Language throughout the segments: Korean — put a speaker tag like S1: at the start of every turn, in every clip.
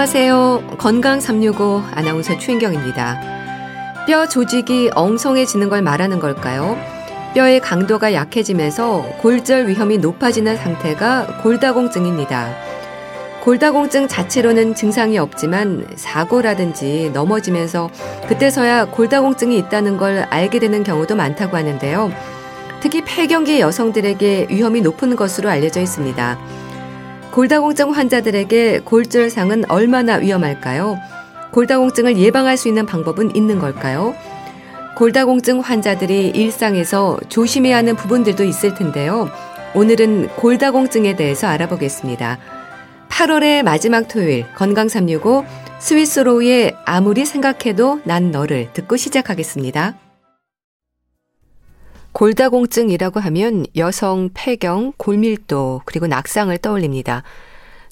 S1: 안녕하세요. 건강 365 아나운서 최인경입니다. 뼈 조직이 엉성해지는 걸 말하는 걸까요? 뼈의 강도가 약해지면서 골절 위험이 높아지는 상태가 골다공증입니다. 골다공증 자체로는 증상이 없지만 사고라든지 넘어지면서 그때서야 골다공증이 있다는 걸 알게 되는 경우도 많다고 하는데요. 특히 폐경기 여성들에게 위험이 높은 것으로 알려져 있습니다. 골다공증 환자들에게 골절상은 얼마나 위험할까요? 골다공증을 예방할 수 있는 방법은 있는 걸까요? 골다공증 환자들이 일상에서 조심해야 하는 부분들도 있을 텐데요. 오늘은 골다공증에 대해서 알아보겠습니다. 8월의 마지막 토요일 건강 365 스위스로우의 아무리 생각해도 난 너를 듣고 시작하겠습니다. 골다공증이라고 하면 여성 폐경, 골밀도, 그리고 낙상을 떠올립니다.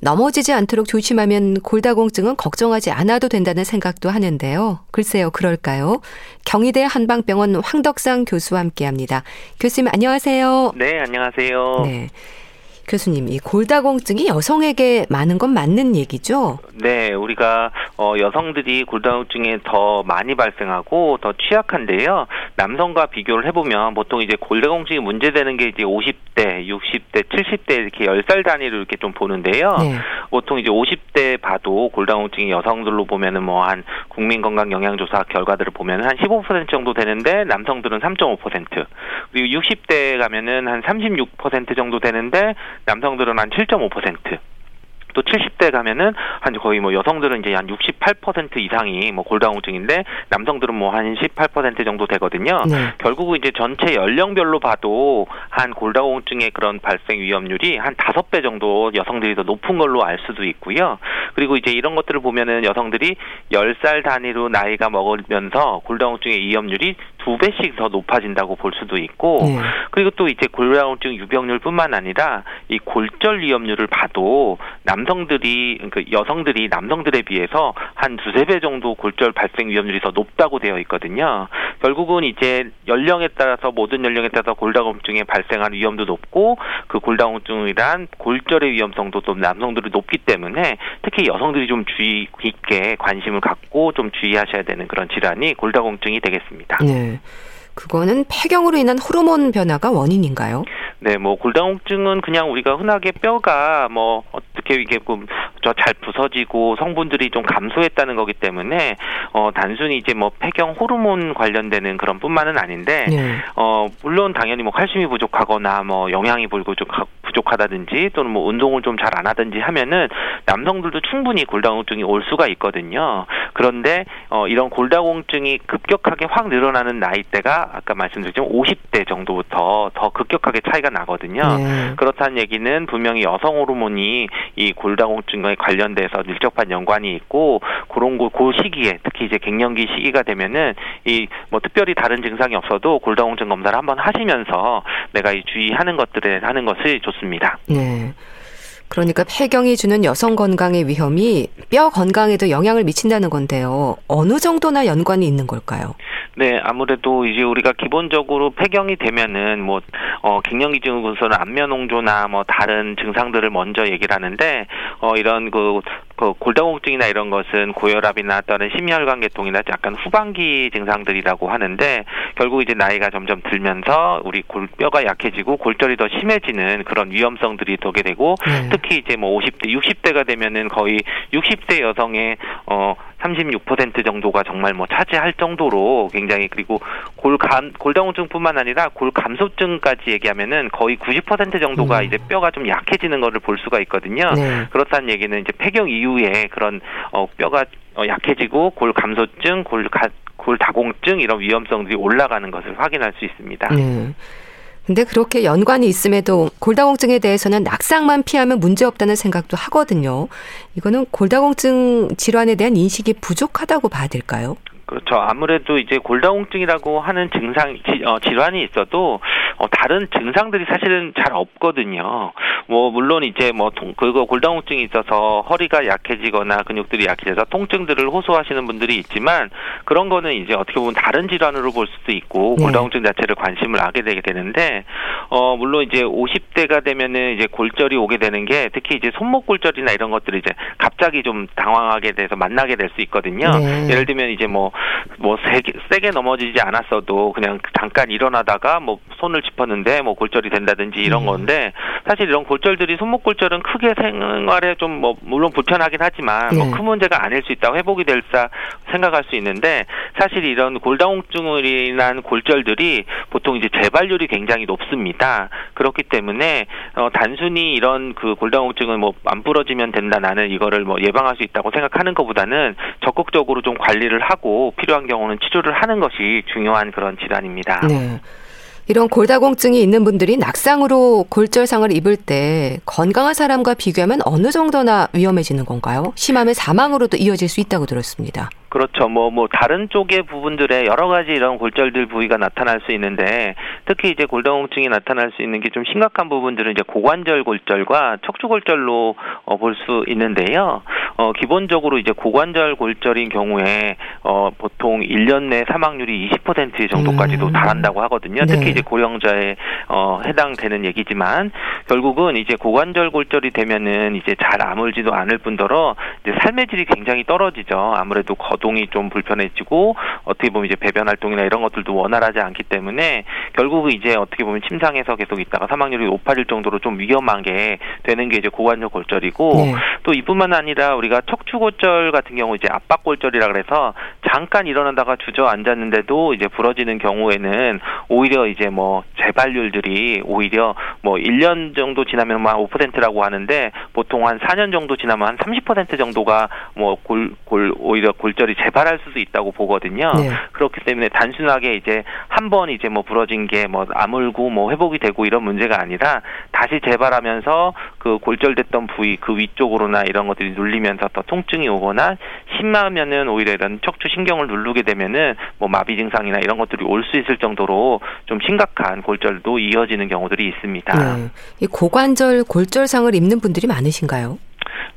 S1: 넘어지지 않도록 조심하면 골다공증은 걱정하지 않아도 된다는 생각도 하는데요. 글쎄요, 그럴까요? 경희대 한방병원 황덕상 교수와 함께 합니다. 교수님, 안녕하세요.
S2: 네, 안녕하세요. 네.
S1: 교수님, 이 골다공증이 여성에게 많은 건 맞는 얘기죠?
S2: 네, 우리가 어, 여성들이 골다공증에 더 많이 발생하고 더 취약한데요. 남성과 비교를 해보면 보통 이제 골다공증이 문제되는 게 이제 50대, 60대, 70대 이렇게 10살 단위로 이렇게 좀 보는데요. 네. 보통 이제 50대 봐도 골다공증이 여성들로 보면은 뭐 한 국민건강영양조사 결과들을 보면 한 15% 정도 되는데 남성들은 3.5% 그리고 60대 가면은 한 36% 정도 되는데 남성들은 한 7.5%. 또 70대 가면은 한 거의 뭐 여성들은 이제 한 68% 이상이 뭐 골다공증인데 남성들은 뭐 한 18% 정도 되거든요. 네. 결국은 이제 전체 연령별로 봐도 한 골다공증의 그런 발생 위험률이 한 다섯 배 정도 여성들이 더 높은 걸로 알 수도 있고요. 그리고 이제 이런 것들을 보면은 여성들이 10살 단위로 나이가 먹으면서 골다공증의 위험률이 두 배씩 더 높아진다고 볼 수도 있고 네. 그리고 또 이제 골다공증 유병률뿐만 아니라 이 골절 위험률을 봐도 남성들이 그 여성들이 남성들에 비해서 한 두세 배 정도 골절 발생 위험률이 더 높다고 되어 있거든요. 결국은 이제 연령에 따라서 모든 연령에 따라서 골다공증에 발생하는 위험도 높고 그 골다공증이란 골절의 위험성도 또 남성들이 높기 때문에 특히 여성들이 좀 주의 깊게 관심을 갖고 좀 주의하셔야 되는 그런 질환이 골다공증이 되겠습니다. 네. ね。
S1: 그거는 폐경으로 인한 호르몬 변화가 원인인가요?
S2: 네, 뭐 골다공증은 그냥 우리가 흔하게 뼈가 뭐 어떻게 이게 좀잘 부서지고 성분들이 좀 감소했다는 거기 때문에 어 단순히 이제 뭐 폐경 호르몬 관련되는 그런 뿐만은 아닌데 네. 어 물론 당연히 뭐 칼슘이 부족하거나 뭐 영양이 부족 부족하다든지 또는 뭐 운동을 좀 잘 안 하든지 하면은 남성들도 충분히 골다공증이 올 수가 있거든요. 그런데 어 이런 골다공증이 급격하게 확 늘어나는 나이대가 아까 말씀드렸지만 50대 정도부터 더 급격하게 차이가 나거든요. 네. 그렇다는 얘기는 분명히 여성 호르몬이 이 골다공증과 관련돼서 밀접한 연관이 있고 그런 거, 그 시기에 특히 이제 갱년기 시기가 되면은 이 뭐 특별히 다른 증상이 없어도 골다공증 검사를 한번 하시면서 내가 이 주의하는 것들에 하는 것이 좋습니다. 네.
S1: 그러니까 폐경이 주는 여성 건강의 위험이 뼈 건강에도 영향을 미친다는 건데요. 어느 정도나 연관이 있는 걸까요?
S2: 네, 아무래도 이제 우리가 기본적으로 폐경이 되면은 뭐 어, 갱년기 증후군서는 안면홍조나 뭐 다른 증상들을 먼저 얘기를 하는데 어, 이런 그, 그 골다공증이나 이런 것은 고혈압이나 다른 심혈관 계통이나 약간 후반기 증상들이라고 하는데 결국 이제 나이가 점점 들면서 우리 골뼈가 약해지고 골절이 더 심해지는 그런 위험성들이 더게 되고 네. 특히 이제 뭐 50대, 60대가 되면은 거의 60대 여성의 어 36% 정도가 정말 뭐 차지할 정도로 굉장히 그리고 골감 골다공증뿐만 아니라 골감소증까지 얘기하면은 거의 90% 정도가 음. 이제 뼈가 좀 약해지는 것을 볼 수가 있거든요. 네. 그렇다는 얘기는 이제 폐경 이후에 그런 어 뼈가 어 약해지고 골감소증, 골 가 골다공증 이런 위험성들이 올라가는 것을 확인할 수 있습니다. 네.
S1: 근데 그렇게 연관이 있음에도 골다공증에 대해서는 낙상만 피하면 문제없다는 생각도 하거든요. 이거는 골다공증 질환에 대한 인식이 부족하다고 봐야 될까요?
S2: 그렇죠. 아무래도 이제 골다공증이라고 하는 증상 지, 어, 질환이 있어도 어, 다른 증상들이 사실은 잘 없거든요. 뭐 물론 이제 뭐 통, 그거 골다공증이 있어서 허리가 약해지거나 근육들이 약해져서 통증들을 호소하시는 분들이 있지만 그런 거는 이제 어떻게 보면 다른 질환으로 볼 수도 있고 네. 골다공증 자체를 관심을 하게 되게 되는데 어 물론 이제 50대가 되면은 이제 골절이 오게 되는 게 특히 이제 손목 골절이나 이런 것들이 이제 갑자기 좀 당황하게 돼서 만나게 될 수 있거든요. 네. 예를 들면 이제 뭐뭐 세게, 세게 넘어지지 않았어도 그냥 잠깐 일어나다가 뭐 손을 짚었는데 뭐 골절이 된다든지 이런 음. 건데 사실 이런 골절들이 손목 골절은 크게 생활에 좀 뭐 물론 불편하긴 하지만 뭐 네. 뭐큰 문제가 아닐 수 있다고 회복이 될사 생각할 수 있는데 사실 이런 골다공증으로 인한 골절들이 보통 이제 재발률이 굉장히 높습니다. 그렇기 때문에 어 단순히 이런 그 골다공증은 뭐 안 부러지면 된다 나는 이거를 뭐 예방할 수 있다고 생각하는 것보다는 적극적으로 좀 관리를 하고 필요한 경우는 치료를 하는 것이 중요한 그런 질환입니다. 네.
S1: 이런 골다공증이 있는 분들이 낙상으로 골절상을 입을 때 건강한 사람과 비교하면 어느 정도나 위험해지는 건가요? 심하면 사망으로도 이어질 수 있다고 들었습니다.
S2: 그렇죠. 뭐, 뭐, 다른 쪽의 부분들에 여러 가지 이런 골절들 부위가 나타날 수 있는데, 특히 이제 골다공증이 나타날 수 있는 게 좀 심각한 부분들은 이제 고관절 골절과 척추골절로 어, 볼 수 있는데요. 어, 기본적으로 이제 고관절 골절인 경우에, 어, 보통 1년 내 사망률이 20% 정도까지도 음. 달한다고 하거든요. 특히 네. 이제 고령자에, 어, 해당되는 얘기지만, 결국은 이제 고관절 골절이 되면은 이제 잘 아물지도 않을 뿐더러, 이제 삶의 질이 굉장히 떨어지죠. 아무래도 거 거동이 좀 불편해지고 어떻게 보면 이제 배변 활동이나 이런 것들도 원활하지 않기 때문에 결국은 이제 어떻게 보면 침상에서 계속 있다가 사망률이 높아질 정도로 좀 위험하게 되는 게 이제 고관절 골절이고 네. 또 이뿐만 아니라 우리가 척추 골절 같은 경우 이제 압박 골절이라 그래서 잠깐 일어나다가 주저앉았는데도 이제 부러지는 경우에는 오히려 이제 뭐 재발률들이 오히려 뭐 1년 정도 지나면 한 5%라고 하는데 보통 한 4년 정도 지나면 한 30% 정도가 뭐 골 골 오히려 골절 골절이 재발할 수도 있다고 보거든요. 네. 그렇기 때문에 단순하게 이제 한 번 이제 뭐 부러진 게 뭐 아물고 뭐 회복이 되고 이런 문제가 아니라 다시 재발하면서 그 골절됐던 부위 그 위쪽으로나 이런 것들이 눌리면서 더 통증이 오거나 심하면은 오히려 이런 척추 신경을 누르게 되면은 뭐 마비 증상이나 이런 것들이 올 수 있을 정도로 좀 심각한 골절도 이어지는 경우들이 있습니다. 네.
S1: 이 고관절 골절상을 입는 분들이 많으신가요?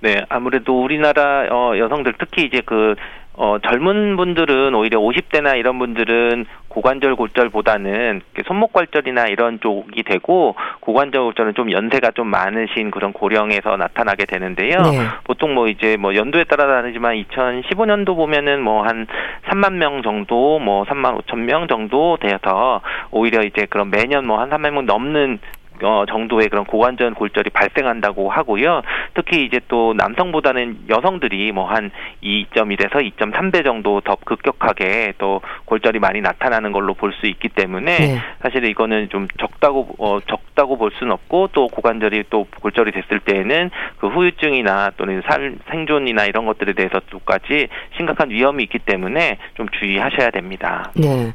S2: 네, 아무래도 우리나라 어, 여성들 특히 이제 그 어, 젊은 분들은 오히려 50대나 이런 분들은 고관절 골절보다는 손목 골절이나 이런 쪽이 되고 고관절 골절은 좀 연세가 좀 많으신 그런 고령에서 나타나게 되는데요. 네. 보통 뭐 이제 뭐 연도에 따라 다르지만 2015년도 보면은 뭐 한 3만 명 정도 뭐 3만 5천 명 정도 되어서 오히려 이제 그런 매년 뭐 한 3만 명 넘는 어, 정도의 그런 고관절 골절이 발생한다고 하고요. 특히 이제 또 남성보다는 여성들이 뭐 한 2.1에서 2.3배 정도 더 급격하게 또 골절이 많이 나타나는 걸로 볼 수 있기 때문에 네. 사실 이거는 좀 적다고 어, 적다고 볼 수는 없고 또 고관절이 또 골절이 됐을 때에는 그 후유증이나 또는 살, 생존이나 이런 것들에 대해서 또까지 심각한 위험이 있기 때문에 좀 주의하셔야 됩니다.
S1: 네.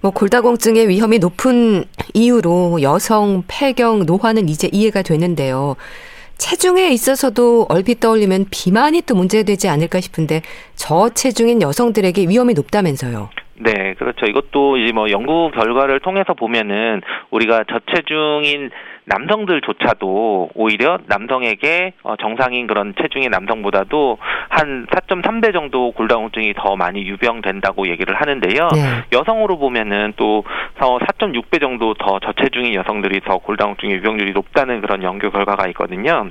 S1: 뭐 골다공증의 위험이 높은 이유로 여성 폐경 노화는 이제 이해가 되는데요. 체중에 있어서도 얼핏 떠올리면 비만이 또 문제되지 않을까 싶은데 저체중인 여성들에게 위험이 높다면서요.
S2: 네, 그렇죠. 이것도 이제 뭐 연구 결과를 통해서 보면은 우리가 저체중인 남성들조차도 오히려 남성에게 어, 정상인 그런 체중의 남성보다도 한 4.3배 정도 골다공증이 더 많이 유병된다고 얘기를 하는데요. 네. 여성으로 보면은 또 4.6배 정도 더 저체중인 여성들이 더 골다공증의 유병률이 높다는 그런 연구 결과가 있거든요.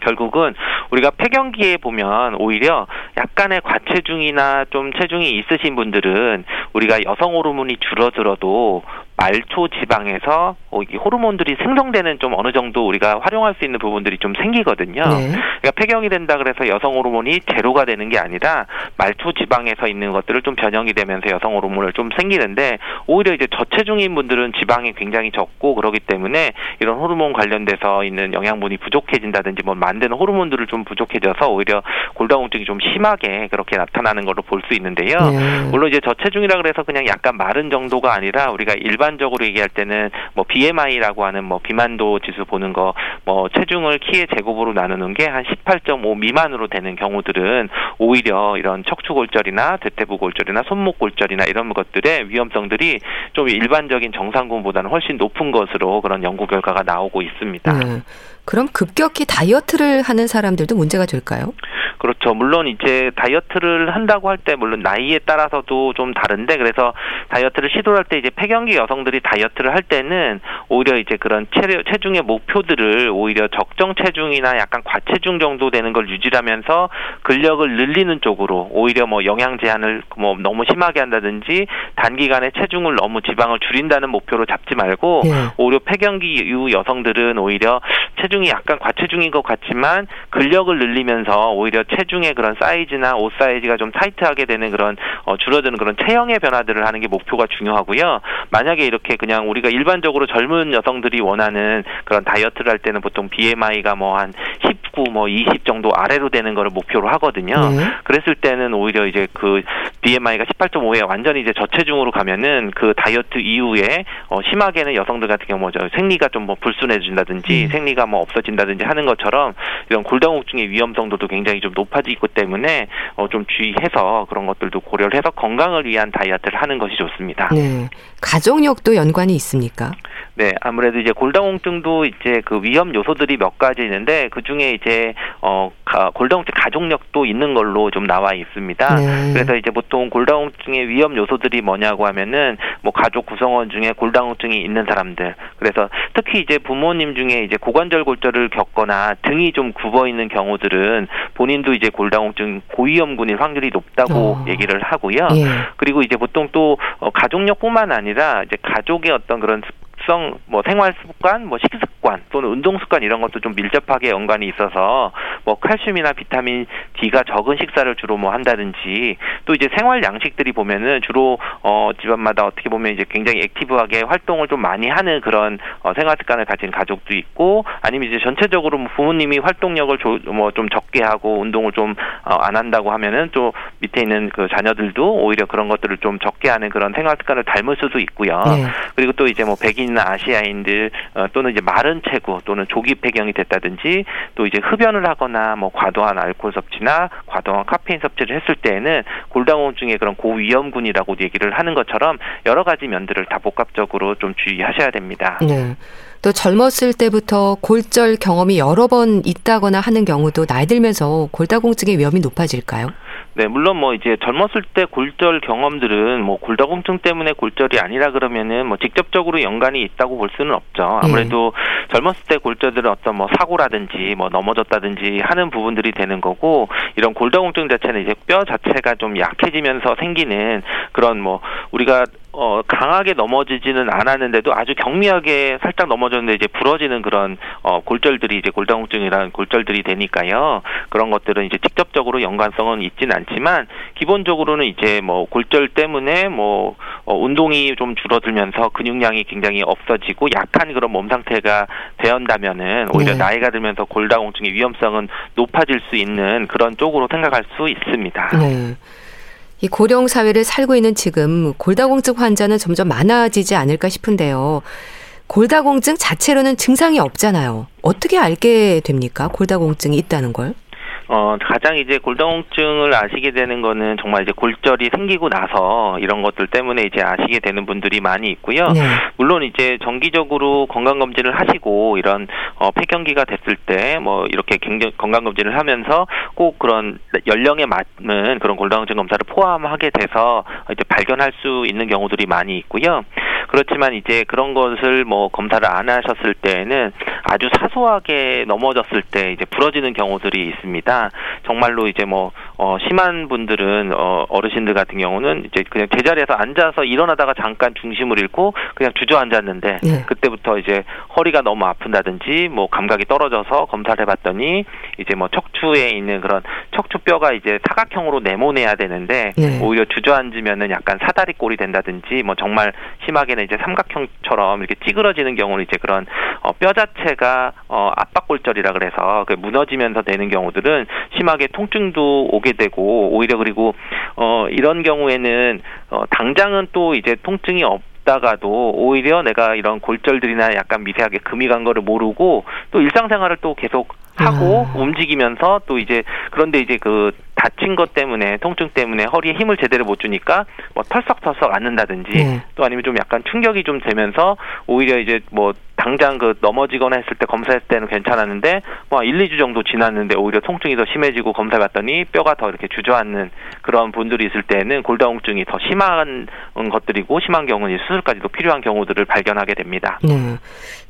S2: 결국은 우리가 폐경기에 보면 오히려 약간의 과체중이나 좀 체중이 있으신 분들은 우리가 여성 호르몬이 줄어들어도 말초 지방에서 어, 이 호르몬들이 생성되는 좀 어느 정도 우리가 활용할 수 있는 부분들이 좀 생기거든요. 네. 그러니까 폐경이 된다 그래서 여성 호르몬이 제로가 되는 게 아니라 말초 지방에서 있는 것들을 좀 변형이 되면서 여성 호르몬을 좀 생기는데 오히려 이제 저체중인 분들은 지방이 굉장히 적고 그러기 때문에 이런 호르몬 관련돼서 있는 영양분이 부족해진다든지 뭐 만드는 호르몬들을 좀 부족해져서 오히려 골다공증이 좀 심하게 그렇게 나타나는 걸로 볼 수 있는데요. 네. 물론 이제 저체중이라 그래서 그냥 약간 마른 정도가 아니라 우리가 일반 일반적으로 얘기할 때는 뭐 BMI라고 하는 뭐 비만도 지수 보는 거 뭐 체중을 키의 제곱으로 나누는 게 한 18.5 미만으로 되는 경우들은 오히려 이런 척추골절이나 대퇴부 골절이나 손목 골절이나 이런 것들의 위험성들이 좀 일반적인 정상군보다는 훨씬 높은 것으로 그런 연구 결과가 나오고 있습니다. 네.
S1: 그럼 급격히 다이어트를 하는 사람들도 문제가 될까요?
S2: 그렇죠. 물론 이제 다이어트를 한다고 할 때 물론 나이에 따라서도 좀 다른데 그래서 다이어트를 시도할 때 이제 폐경기 여성들이 다이어트를 할 때는 오히려 이제 그런 체, 체중의 목표들을 오히려 적정 체중이나 약간 과체중 정도 되는 걸 유지하면서 근력을 늘리는 쪽으로 오히려 뭐 영양 제한을 뭐 너무 심하게 한다든지 단기간에 체중을 너무 지방을 줄인다는 목표로 잡지 말고 네. 오히려 폐경기 이후 여성들은 오히려 체중 이 약간 과체중인 것 같지만 근력을 늘리면서 오히려 체중의 그런 사이즈나 옷 사이즈가 좀 타이트하게 되는 그런 어, 줄어드는 그런 체형의 변화들을 하는 게 목표가 중요하고요. 만약에 이렇게 그냥 우리가 일반적으로 젊은 여성들이 원하는 그런 다이어트를 할 때는 보통 BMI가 뭐 한 19, 뭐 20 정도 아래로 되는 거를 목표로 하거든요. 네. 그랬을 때는 오히려 이제 그 BMI가 18.5에 완전히 이제 저체중으로 가면은 그 다이어트 이후에 어, 심하게는 여성들 같은 경우 뭐죠 생리가 좀 뭐 불순해진다든지 음. 생리가 뭐 없어진다든지 하는 것처럼 이런 골다공증의 위험성도도 굉장히 좀 높아지기 때문에 어, 좀 주의해서 그런 것들도 고려를 해서 건강을 위한 다이어트를 하는 것이 좋습니다. 네.
S1: 가족력도 연관이 있습니까?
S2: 네, 아무래도 이제 골다공증도 이제 그 위험 요소들이 몇 가지 있는데 그 중에 이제 어 골다공증 가족력도 있는 걸로 좀 나와 있습니다. 네. 그래서 이제 보통 골다공증의 위험 요소들이 뭐냐고 하면은 뭐 가족 구성원 중에 골다공증이 있는 사람들. 그래서 특히 이제 부모님 중에 이제 고관절 골절을 겪거나 등이 좀 굽어 있는 경우들은 본인도 이제 골다공증 고위험군일 확률이 높다고 어. 얘기를 하고요. 예. 그리고 이제 보통 또 어, 가족력뿐만 아니라 이제 가족의 어떤 그런 특성, 뭐 생활 습관, 뭐 식습관 또는 운동 습관 이런 것도 좀 밀접하게 연관이 있어서 뭐 칼슘이나 비타민 D가 적은 식사를 주로 뭐 한다든지 또 이제 생활 양식들이 보면은 주로 어 집안마다 어떻게 보면 이제 굉장히 액티브하게 활동을 좀 많이 하는 그런 어 생활 습관을 가진 가족도 있고 아니면 이제 전체적으로 뭐 부모님이 활동력을 뭐 좀 적게 하고 운동을 좀안 어 한다고 하면은 또 밑에 있는 그 자녀들도 오히려 그런 것들을 좀 적게 하는 그런 생활 습관을 닮을 수도 있고요. 네. 그리고 또 이제 뭐 백인 있는 아시아인들 어, 또는 이제 마른 체구 또는 조기 폐경이 됐다든지 또 이제 흡연을 하거나 뭐 과도한 알코올 섭취나 과도한 카페인 섭취를 했을 때에는 골다공증의 그런 고위험군이라고 얘기를 하는 것처럼 여러 가지 면들을 다 복합적으로 좀 주의하셔야 됩니다. 네.
S1: 또 젊었을 때부터 골절 경험이 여러 번 있다거나 하는 경우도 나이 들면서 골다공증의 위험이 높아질까요?
S2: 네, 물론 뭐 이제 젊었을 때 골절 경험들은 뭐 골다공증 때문에 골절이 아니라 그러면은 뭐 직접적으로 연관이 있다고 볼 수는 없죠. 아무래도 네. 젊었을 때 골절들은 어떤 뭐 사고라든지 뭐 넘어졌다든지 하는 부분들이 되는 거고 이런 골다공증 자체는 이제 뼈 자체가 좀 약해지면서 생기는 그런 뭐 우리가 어, 강하게 넘어지지는 않았는데도 아주 경미하게 살짝 넘어졌는데 이제 부러지는 그런 어, 골절들이 이제 골다공증이라는 골절들이 되니까요. 그런 것들은 이제 직접적으로 연관성은 있지는 않지만 기본적으로는 이제 뭐 골절 때문에 뭐 어, 운동이 좀 줄어들면서 근육량이 굉장히 없어지고 약한 그런 몸 상태가 되었다면은 오히려 네. 나이가 들면서 골다공증의 위험성은 높아질 수 있는 그런 쪽으로 생각할 수 있습니다. 네.
S1: 이 고령 사회를 살고 있는 지금 골다공증 환자는 점점 많아지지 않을까 싶은데요. 골다공증 자체로는 증상이 없잖아요. 어떻게 알게 됩니까? 골다공증이 있다는 걸?
S2: 어, 가장 이제 골다공증을 아시게 되는 거는 정말 이제 골절이 생기고 나서 이런 것들 때문에 이제 아시게 되는 분들이 많이 있고요. 네. 물론 이제 정기적으로 건강검진을 하시고 이런 어, 폐경기가 됐을 때 뭐 이렇게 건강검진을 하면서 꼭 그런 연령에 맞는 그런 골다공증 검사를 포함하게 돼서 이제 발견할 수 있는 경우들이 많이 있고요. 그렇지만 이제 그런 것을 뭐 검사를 안 하셨을 때에는 아주 사소하게 넘어졌을 때 이제 부러지는 경우들이 있습니다. 정말로 이제 뭐 어, 심한 분들은 어, 어르신들 같은 경우는 이제 그냥 제자리에서 앉아서 일어나다가 잠깐 중심을 잃고 그냥 주저앉았는데 네. 그때부터 이제 허리가 너무 아픈다든지 뭐 감각이 떨어져서 검사를 해봤더니 이제 뭐 척추에 있는 그런 척추뼈가 이제 사각형으로 네모내야 되는데 네. 오히려 주저앉으면은 약간 사다리 꼴이 된다든지 뭐 정말 심하게 는 이제 삼각형처럼 이렇게 찌그러지는 경우는 이제 그런 어, 뼈 자체가 어, 압박골절이라 그래서 그 무너지면서 되는 경우들은 심하게 통증도 오게 되고 오히려 그리고 어, 이런 경우에는 어, 당장은 또 이제 통증이 없 있다가도 오히려 내가 이런 골절들이나 약간 미세하게 금이 간 거를 모르고 또 일상생활을 또 계속 하고 아. 움직이면서 또 이제 그런데 이제 그 다친 것 때문에 통증 때문에 허리에 힘을 제대로 못 주니까 뭐 털썩털썩 앓는다든지 네. 또 아니면 좀 약간 충격이 좀 되면서 오히려 이제 뭐 당장 그 넘어지거나 했을 때 검사했을 때는 괜찮았는데 뭐 1, 2주 정도 지났는데 오히려 통증이 더 심해지고 검사 갔더니 뼈가 더 이렇게 주저앉는 그런 분들이 있을 때는 골다공증이 더 심한 것들이고 심한 경우는 수술까지도 필요한 경우들을 발견하게 됩니다. 네.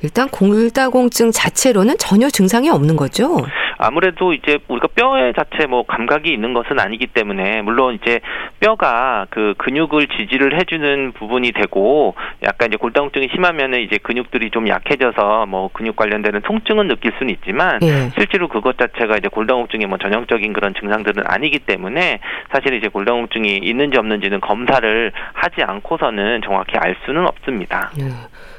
S1: 일단 골다공증 자체로는 전혀 증상이 없는 거죠?
S2: 아무래도 이제 우리가 뼈의 자체 뭐 감각이 있는 것은 아니기 때문에 물론 이제 뼈가 그 근육을 지지를 해주는 부분이 되고 약간 이제 골다공증이 심하면은 이제 근육들이 좀 약 해져서 뭐 근육 관련되는 통증은 느낄 수는 있지만 예. 실제로 그것 자체가 이제 골다공증의 뭐 전형적인 그런 증상들은 아니기 때문에 사실 이제 골다공증이 있는지 없는지는 검사를 하지 않고서는 정확히 알 수는 없습니다. 예.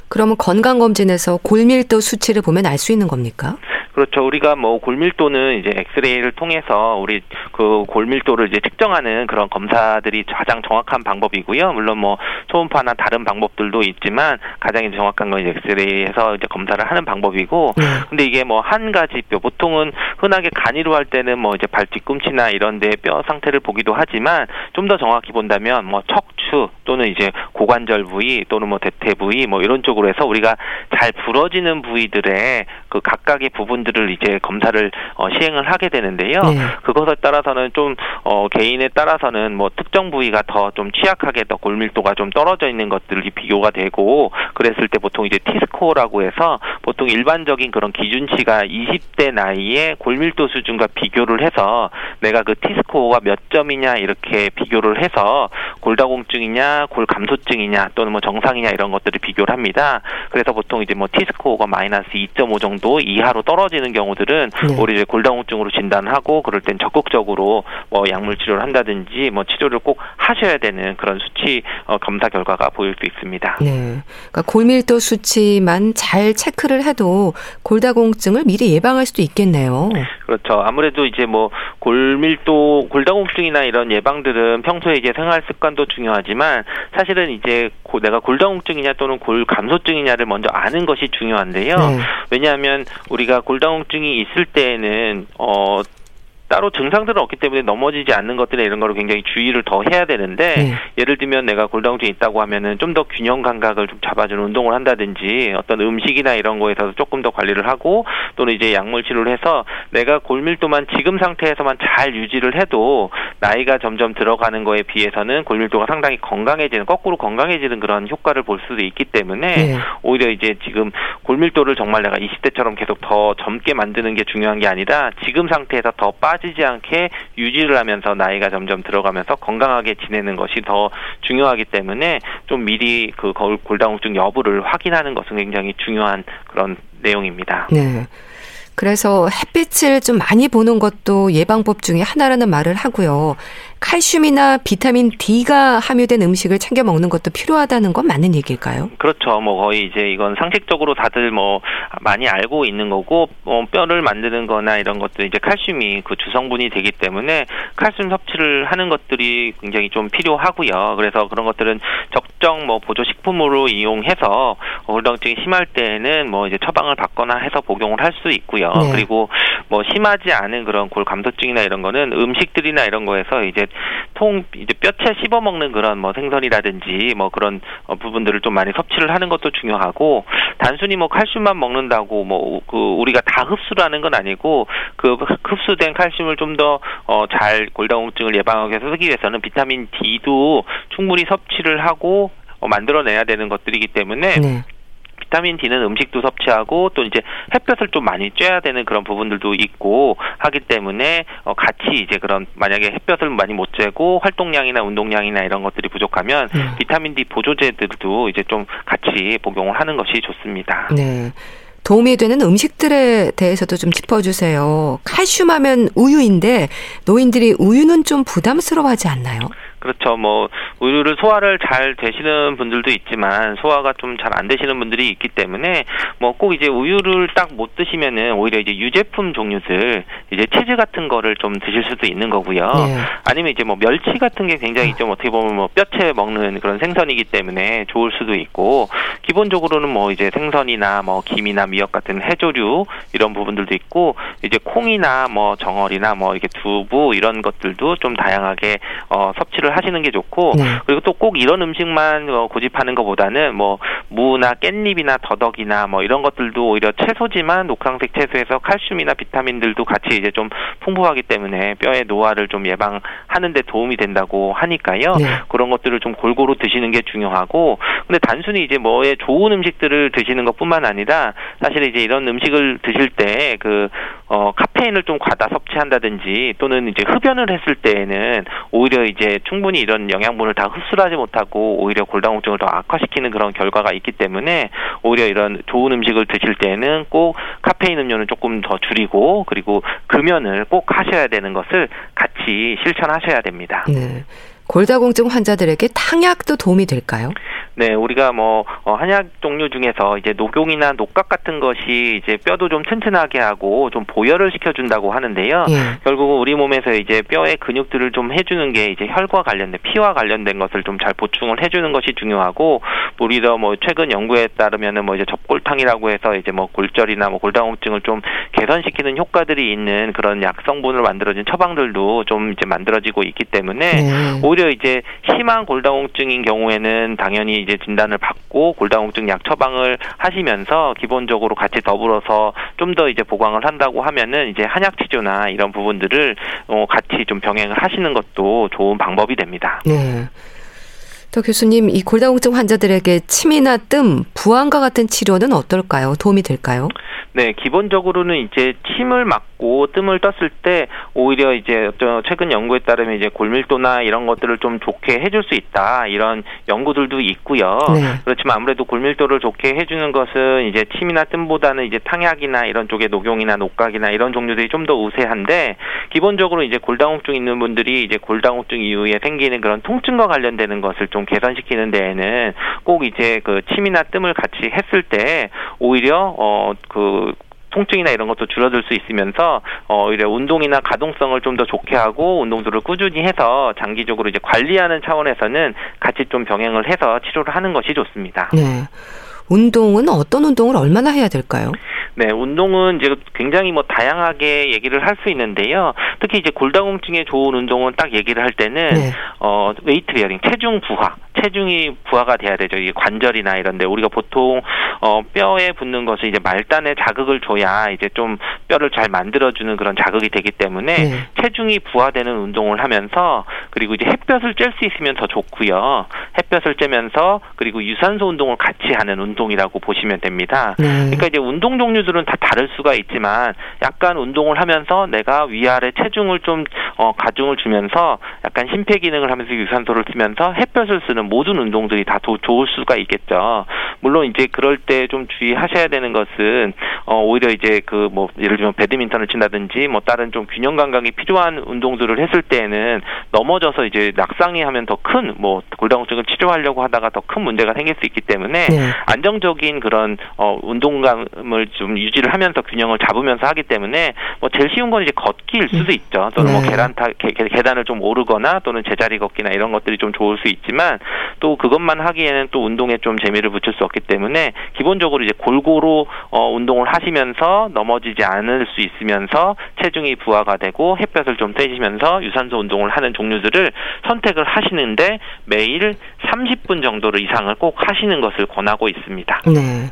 S1: 그러면 건강검진에서 골밀도 수치를 보면 알 수 있는 겁니까?
S2: 그렇죠. 우리가 뭐 골밀도는 이제 엑스레이를 통해서 우리 그 골밀도를 이제 측정하는 그런 검사들이 가장 정확한 방법이고요. 물론 뭐 초음파나 다른 방법들도 있지만 가장 정확한 건 이제 엑스레이에서 이제 검사를 하는 방법이고 네. 근데 이게 뭐 한 가지 뼈 보통은 흔하게 간이로 할 때는 뭐 이제 발 뒤꿈치나 이런 데 뼈 상태를 보기도 하지만 좀 더 정확히 본다면 뭐 척추 또는 이제 고관절 부위 또는 뭐 대퇴 부위 뭐 이런 쪽으로 해서 우리가 잘 부러지는 부위들의 그 각각의 부분들을 이제 검사를 어, 시행을 하게 되는데요. 네. 그것에 따라서는 좀 어, 개인에 따라서는 뭐 특정 부위가 더 좀 취약하게 더 골밀도가 좀 떨어져 있는 것들이 비교가 되고 그랬을 때 보통 이제 티스코어라고 해서 보통 일반적인 그런 기준치가 20대 나이에 골밀도 수준과 비교를 해서 내가 그 티스코어가 몇 점이냐 이렇게 비교를 해서 골다공증이냐 골감소증 이냐 또는 뭐 정상이냐 이런 것들을 비교를 합니다. 그래서 보통 이제 뭐 티스코어가 마이너스 2.5 정도 이하로 떨어지는 경우들은 네. 우리 이제 골다공증으로 진단하고 그럴 땐 적극적으로 뭐 약물 치료를 한다든지 뭐 치료를 꼭 하셔야 되는 그런 수치 어, 검사 결과가 보일 수 있습니다. 네.
S1: 그러니까 골밀도 수치만 잘 체크를 해도 골다공증을 미리 예방할 수도 있겠네요.
S2: 그렇죠. 아무래도 이제 뭐 골밀도 골다공증이나 이런 예방들은 평소에 이제 생활 습관도 중요하지만 사실은 이제 내가 골다공증이냐 또는 골 감소증이냐를 먼저 아는 것이 중요한데요. 네. 왜냐하면 우리가 골다공증이 있을 때에는 어 따로 증상들은 없기 때문에 넘어지지 않는 것들에 이런 거를 굉장히 주의를 더 해야 되는데 네. 예를 들면 내가 골다공증이 있다고 하면은 좀 더 균형 감각을 좀 잡아주는 운동을 한다든지 어떤 음식이나 이런 거에서 조금 더 관리를 하고 또는 이제 약물 치료를 해서 내가 골밀도만 지금 상태에서만 잘 유지를 해도 나이가 점점 들어가는 거에 비해서는 골밀도가 상당히 건강해지는 거꾸로 건강해지는 그런 효과를 볼 수도 있기 때문에 네. 오히려 이제 지금 골밀도를 정말 내가 20대처럼 계속 더 젊게 만드는 게 중요한 게 아니라 지금 상태에서 더 빠. 빠지지 않게 유지를 하면서 나이가 점점 들어가면서 건강하게 지내는 것이 더 중요하기 때문에 좀 미리 그 골다공증 여부를 확인하는 것은 굉장히 중요한 그런 내용입니다. 네.
S1: 그래서 햇빛을 좀 많이 보는 것도 예방법 중에 하나라는 말을 하고요. 칼슘이나 비타민 D가 함유된 음식을 챙겨 먹는 것도 필요하다는 건 맞는 얘기일까요?
S2: 그렇죠. 뭐 거의 이제 이건 상식적으로 다들 뭐 많이 알고 있는 거고 뭐 뼈를 만드는 거나 이런 것들 이제 칼슘이 그 주성분이 되기 때문에 칼슘 섭취를 하는 것들이 굉장히 좀 필요하고요. 그래서 그런 것들은 적정 뭐 보조 식품으로 이용해서 골다공증이 심할 때에는 뭐 이제 처방을 받거나 해서 복용을 할 수 있고요. 네. 그리고 뭐 심하지 않은 그런 골 감소증이나 이런 거는 음식들이나 이런 거에서 이제 통 이제 뼈채 씹어 먹는 그런 뭐 생선이라든지 뭐 그런 어, 부분들을 좀 많이 섭취를 하는 것도 중요하고 단순히 뭐 칼슘만 먹는다고 뭐 그 우리가 다 흡수를 하는 건 아니고 그 흡수된 칼슘을 좀더어잘 골다공증을 예방하기 위해서 쓰기 위해서는 비타민 D도 충분히 섭취를 하고 어 만들어내야 되는 것들이기 때문에 네. 비타민 D는 음식도 섭취하고 또 이제 햇볕을 좀 많이 쬐야 되는 그런 부분들도 있고 하기 때문에 어 같이 이제 그런 만약에 햇볕을 많이 못 쬐고 활동량이나 운동량이나 이런 것들이 부족하면 네. 비타민 D 보조제들도 이제 좀 같이 복용을 하는 것이 좋습니다. 네.
S1: 도움이 되는 음식들에 대해서도 좀 짚어주세요. 칼슘하면 우유인데 노인들이 우유는 좀 부담스러워하지 않나요?
S2: 그렇죠. 뭐 우유를 소화를 잘 되시는 분들도 있지만 소화가 좀 잘 안 되시는 분들이 있기 때문에 뭐 꼭 이제 우유를 딱 못 드시면은 오히려 이제 유제품 종류들 이제 치즈 같은 거를 좀 드실 수도 있는 거고요. 네. 아니면 이제 뭐 멸치 같은 게 굉장히 좀 어떻게 보면 뭐 뼈채 먹는 그런 생선이기 때문에 좋을 수도 있고 기본적으로는 뭐 이제 생선이나 뭐 김이나 미역 같은 해조류 이런 부분들도 있고 이제 콩이나 뭐 정어리나 뭐 이렇게 두부 이런 것들도 좀 다양하게 어 섭취를 하시는 게 좋고 네. 그리고 또 꼭 이런 음식만 어, 고집하는 것보다는 뭐 무나 깻잎이나 더덕이나 뭐 이런 것들도 오히려 채소지만 녹황색 채소에서 칼슘이나 비타민들도 같이 이제 좀 풍부하기 때문에 뼈의 노화를 좀 예방하는 데 도움이 된다고 하니까요. 네. 그런 것들을 좀 골고루 드시는 게 중요하고 근데 단순히 이제 뭐에 좋은 음식들을 드시는 것뿐만 아니라 사실 이제 이런 음식을 드실 때 그 어, 카페인을 좀 과다 섭취한다든지 또는 이제 흡연을 했을 때에는 오히려 이제 충 분히 이런 영양분을 다 흡수를 하지 못하고 오히려 골다공증을 더 악화시키는 그런 결과가 있기 때문에 오히려 이런 좋은 음식을 드실 때에는 꼭 카페인 음료는 조금 더 줄이고 그리고 금연을 꼭 하셔야 되는 것을 같이 실천하셔야 됩니다. 네.
S1: 골다공증 환자들에게 탕약도 도움이 될까요?
S2: 네, 우리가 뭐 어, 한약 종류 중에서 이제 녹용이나 녹각 같은 것이 이제 뼈도 좀 튼튼하게 하고 좀 보혈을 시켜준다고 하는데요. 예. 결국은 우리 몸에서 이제 뼈의 근육들을 좀 해주는 게 이제 혈과 관련된 피와 관련된 것을 좀 잘 보충을 해주는 것이 중요하고 우리도 뭐 최근 연구에 따르면은 뭐 이제 접골탕이라고 해서 이제 뭐 골절이나 뭐 골다공증을 좀 개선시키는 효과들이 있는 그런 약 성분을 만들어진 처방들도 좀 이제 만들어지고 있기 때문에 예. 오히려 이제 심한 골다공증인 경우에는 당연히 이제 진단을 받고 골다공증 약 처방을 하시면서 기본적으로 같이 더불어서 좀 더 이제 보강을 한다고 하면은 이제 한약 치료나 이런 부분들을 어 같이 좀 병행을 하시는 것도 좋은 방법이 됩니다. 네.
S1: 또 교수님, 이 골다공증 환자들에게 침이나 뜸, 부항과 같은 치료는 어떨까요? 도움이 될까요?
S2: 네, 기본적으로는 이제 침을 맞고 뜸을 떴을 때 오히려 이제 최근 연구에 따르면 이제 골밀도나 이런 것들을 좀 좋게 해줄 수 있다 이런 연구들도 있고요. 네. 그렇지만 아무래도 골밀도를 좋게 해주는 것은 이제 침이나 뜸보다는 이제 탕약이나 이런 쪽에 녹용이나 녹각이나 이런 종류들이 좀 더 우세한데 기본적으로 이제 골다공증 있는 분들이 이제 골다공증 이후에 생기는 그런 통증과 관련되는 것을 좀 개선시키는 데에는 꼭 이제 그 침이나 뜸을 같이 했을 때 오히려 어그 통증이나 이런 것도 줄어들 수 있으면서 어, 오히려 운동이나 가동성을 좀 더 좋게 하고 운동들을 꾸준히 해서 장기적으로 이제 관리하는 차원에서는 같이 좀 병행을 해서 치료를 하는 것이 좋습니다. 네.
S1: 운동은 어떤 운동을 얼마나 해야 될까요?
S2: 네, 운동은 이제 굉장히 뭐 다양하게 얘기를 할 수 있는데요. 특히 이제 골다공증에 좋은 운동은 딱 얘기를 할 때는 네. 어 weight bearing 체중 부하 체중이 부하가 돼야 되죠. 이 관절이나 이런데 우리가 보통 어 뼈에 붙는 것은 이제 말단에 자극을 줘야 이제 좀 뼈를 잘 만들어주는 그런 자극이 되기 때문에 네. 체중이 부하되는 운동을 하면서 그리고 이제 햇볕을 쬐을 수 있으면 더 좋고요. 햇볕을 쬐면서 그리고 유산소 운동을 같이 하는 운동이라고 보시면 됩니다. 네. 그러니까 이제 운동 종류들은 다 다를 수가 있지만 약간 운동을 하면서 내가 위아래 체중을 좀 어, 가중을 주면서 약간 심폐 기능을 하면서 유산소를 쓰면서 햇볕을 쓰는 모든 운동들이 다 도, 좋을 수가 있겠죠. 물론 이제 그럴 때 좀 주의하셔야 되는 것은 어, 오히려 이제 그 뭐 예를 들면 배드민턴을 친다든지 뭐 다른 좀 균형 감각이 필요한 운동들을 했을 때에는 넘어져서 이제 낙상이 하면 더 큰 뭐 골다공증을 치료하려고 하다가 더 큰 문제가 생길 수 있기 때문에 네. 안정적인 그런 어, 운동감을 좀 유지를 하면서 균형을 잡으면서 하기 때문에 뭐 제일 쉬운 건 이제 걷기일 수도 음. 있죠. 또는 뭐 네. 뭐 계단 타 계, 계단을 좀 오르거나 또는 제자리 걷기나 이런 것들이 좀 좋을 수 있지만 또 그것만 하기에는 또 운동에 좀 재미를 붙일 수 없기 때문에 기본적으로 이제 골고루 어, 운동을 하시면서 넘어지지 않을 수 있으면서 체중이 부하가 되고 햇볕을 좀 쐬시면서 유산소 운동을 하는 종류들을 선택을 하시는데 매일 30분 정도를 이상을 꼭 하시는 것을 권하고 있습니다. 네.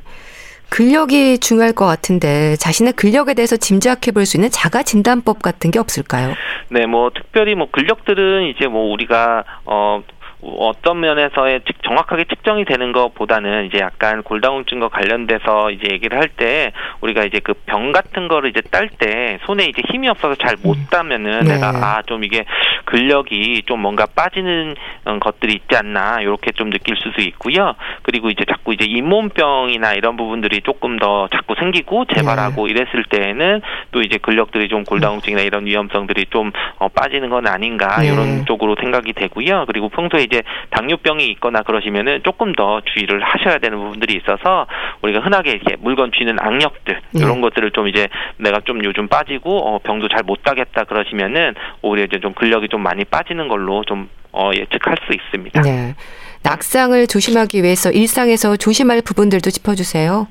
S1: 근력이 중요할 것 같은데 자신의 근력에 대해서 짐작해 볼 수 있는 자가 진단법 같은 게 없을까요?
S2: 네, 뭐 특별히 뭐 근력들은 이제 뭐 우리가 어 어떤 면에서의 정확하게 측정이 되는 것보다는 이제 약간 골다공증과 관련돼서 이제 얘기를 할 때 우리가 이제 그 병 같은 거를 이제 딸 때 손에 이제 힘이 없어서 잘못 음. 따면은 네. 내가 아 좀 이게 근력이 좀 뭔가 빠지는 것들이 있지 않나 이렇게 좀 느낄 수도 있고요. 그리고 이제 자꾸 이제 잇몸병이나 이런 부분들이 조금 더 자꾸 생기고 재발하고 네. 이랬을 때에는 또 이제 근력들이 좀 골다공증이나 이런 위험성들이 좀 어, 빠지는 건 아닌가 네. 이런 쪽으로 생각이 되고요. 그리고 평소에 이제 당뇨병이 있거나 그러시면은 조금 더 주의를 하셔야 되는 부분들이 있어서 우리가 흔하게 이렇게 물건 쥐는 악력들 네. 이런 것들을 좀 이제 내가 좀 요즘 빠지고 어, 병도 잘 못 따겠다 그러시면은 오히려 이제 좀 근력이 좀 많이 빠지는 걸로 좀 어, 예측할 수 있습니다. 네.
S1: 낙상을 조심하기 위해서 일상에서 조심할 부분들도 짚어주세요.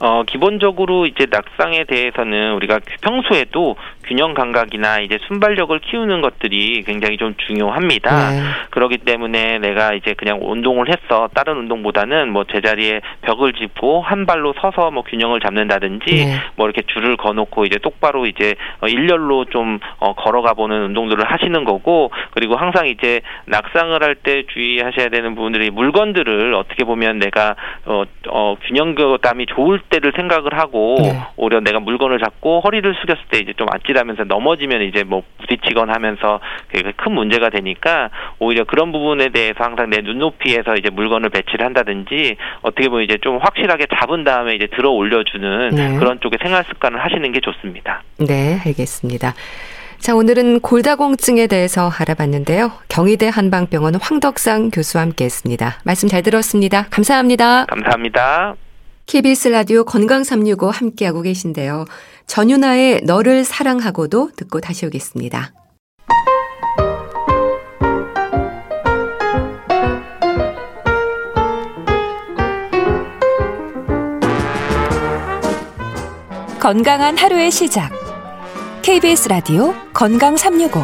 S2: 어, 기본적으로 이제 낙상에 대해서는 우리가 평소에도 균형 감각이나 이제 순발력을 키우는 것들이 굉장히 좀 중요합니다. 네. 그렇기 때문에 내가 이제 그냥 운동을 했어. 다른 운동보다는 뭐 제자리에 벽을 짚고 한 발로 서서 뭐 균형을 잡는다든지 네. 뭐 이렇게 줄을 거놓고 이제 똑바로 이제 어, 일렬로 좀 어, 걸어가 보는 운동들을 하시는 거고 그리고 항상 이제 낙상을 할 때 주의하셔야 되는 부분들이 물건들을 어떻게 보면 내가 어, 어 균형감이 좋을 때를 생각을 하고 네. 오히려 내가 물건을 잡고 허리를 숙였을 때 이제 좀 아찔 한 하면서 넘어지면 이제 뭐 부딪히거나 하면서 큰 문제가 되니까 오히려 그런 부분에 대해서 항상 내 눈높이에서 이제 물건을 배치를 한다든지 어떻게 보면 이제 좀 확실하게 잡은 다음에 이제 들어 올려주는 네. 그런 쪽의 생활 습관을 하시는 게 좋습니다.
S1: 네, 알겠습니다. 자, 오늘은 골다공증에 대해서 알아봤는데요. 경희대 한방병원 황덕상 교수와 함께 했습니다. 말씀 잘 들었습니다. 감사합니다.
S2: 감사합니다.
S1: KBS 라디오 건강 365 함께하고 계신데요. 전윤아의 너를 사랑하고도 듣고 다시 오겠습니다. 건강한 하루의 시작. KBS 라디오 건강 365.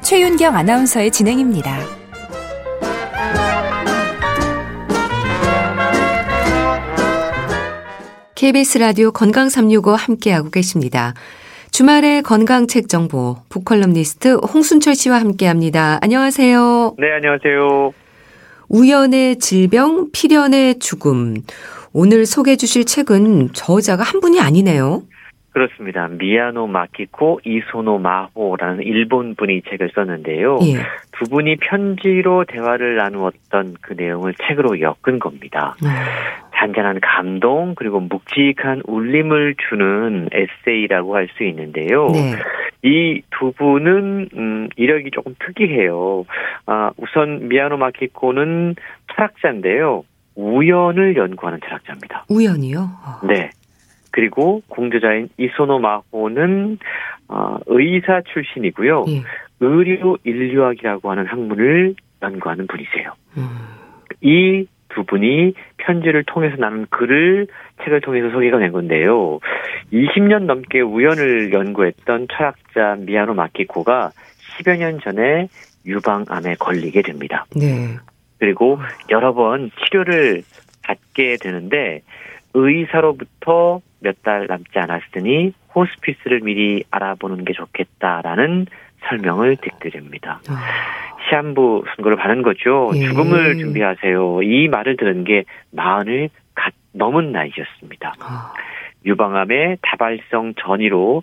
S1: 최윤경 아나운서의 진행입니다. KBS 라디오 건강 365 함께하고 계십니다. 주말의 건강책 정보 북컬럼니스트 홍순철 씨와 함께합니다. 안녕하세요.
S3: 네, 안녕하세요.
S1: 우연의 질병, 필연의 죽음. 오늘 소개해 주실 책은 저자가 한 분이 아니네요.
S3: 그렇습니다. 미야노 마키코 이소노 마호라는 일본 분이 책을 썼는데요. 예. 두 분이 편지로 대화를 나누었던 그 내용을 책으로 엮은 겁니다. 음. 잔잔한 감동 그리고 묵직한 울림을 주는 에세이라고 할 수 있는데요. 네. 이두 분은 음, 이력이 조금 특이해요. 아, 우선 미야노 마키코는 철학자인데요. 우연을 연구하는 철학자입니다.
S1: 우연이요? 어.
S3: 네. 그리고 공저자인 이소노 마호는 어, 의사 출신이고요. 예. 의료 인류학이라고 하는 학문을 연구하는 분이세요. 음. 이 두 분이 편지를 통해서 나눈 글을 책을 통해서 소개가 된 건데요. 20년 넘게 우연을 연구했던 철학자 미야노 마키코가 10여 년 전에 유방암에 걸리게 됩니다. 네. 그리고 여러 번 치료를 받게 되는데 의사로부터 몇 달 남지 않았으니 호스피스를 미리 알아보는 게 좋겠다라는 설명을 듣게 됩니다. 아. 시한부 선고를 받은 거죠. 예. 죽음을 준비하세요. 이 말을 들은 게 마흔을 갓 넘은 나이였습니다. 아. 유방암의 다발성 전이로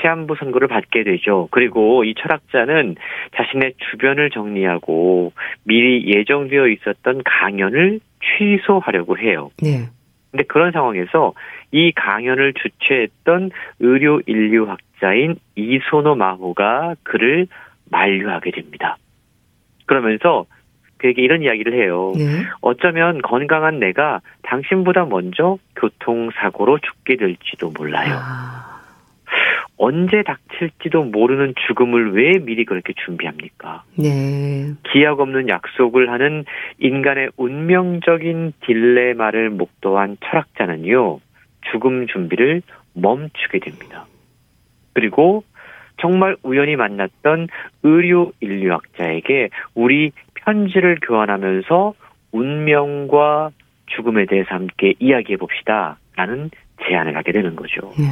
S3: 시한부 선고를 받게 되죠. 그리고 이 철학자는 자신의 주변을 정리하고 미리 예정되어 있었던 강연을 취소하려고 해요. 네. 근데 그런 상황에서 이 강연을 주최했던 의료 인류학자인 이소노 마호가 그를 만류하게 됩니다. 그러면서 그에게 이런 이야기를 해요. 네. 어쩌면 건강한 내가 당신보다 먼저 교통사고로 죽게 될지도 몰라요. 아. 언제 닥칠지도 모르는 죽음을 왜 미리 그렇게 준비합니까? 네. 기약 없는 약속을 하는 인간의 운명적인 딜레마를 목도한 철학자는요, 죽음 준비를 멈추게 됩니다. 그리고 정말 우연히 만났던 의료 인류학자에게 우리 편지를 교환하면서 운명과 죽음에 대해서 함께 이야기해 봅시다. 라는 제안을 하게 되는 거죠. 네.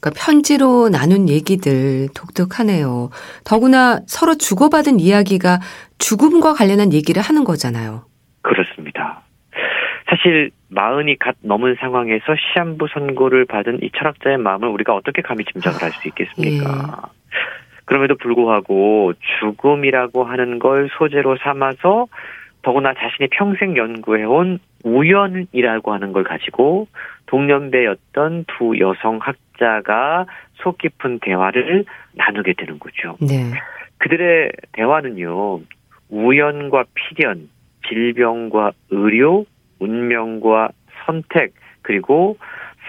S1: 그러니까 편지로 나눈 얘기들 독특하네요. 더구나 서로 주고받은 이야기가 죽음과 관련한 얘기를 하는 거잖아요.
S3: 그렇습니다. 사실 마흔이 갓 넘은 상황에서 시한부 선고를 받은 이 철학자의 마음을 우리가 어떻게 감히 짐작을 할 수 있겠습니까? 예. 그럼에도 불구하고 죽음이라고 하는 걸 소재로 삼아서 더구나 자신이 평생 연구해온 우연이라고 하는 걸 가지고 동년배였던 두 여성 학자가 속 깊은 대화를 나누게 되는 거죠. 네. 그들의 대화는요, 우연과 필연, 질병과 의료, 운명과 선택, 그리고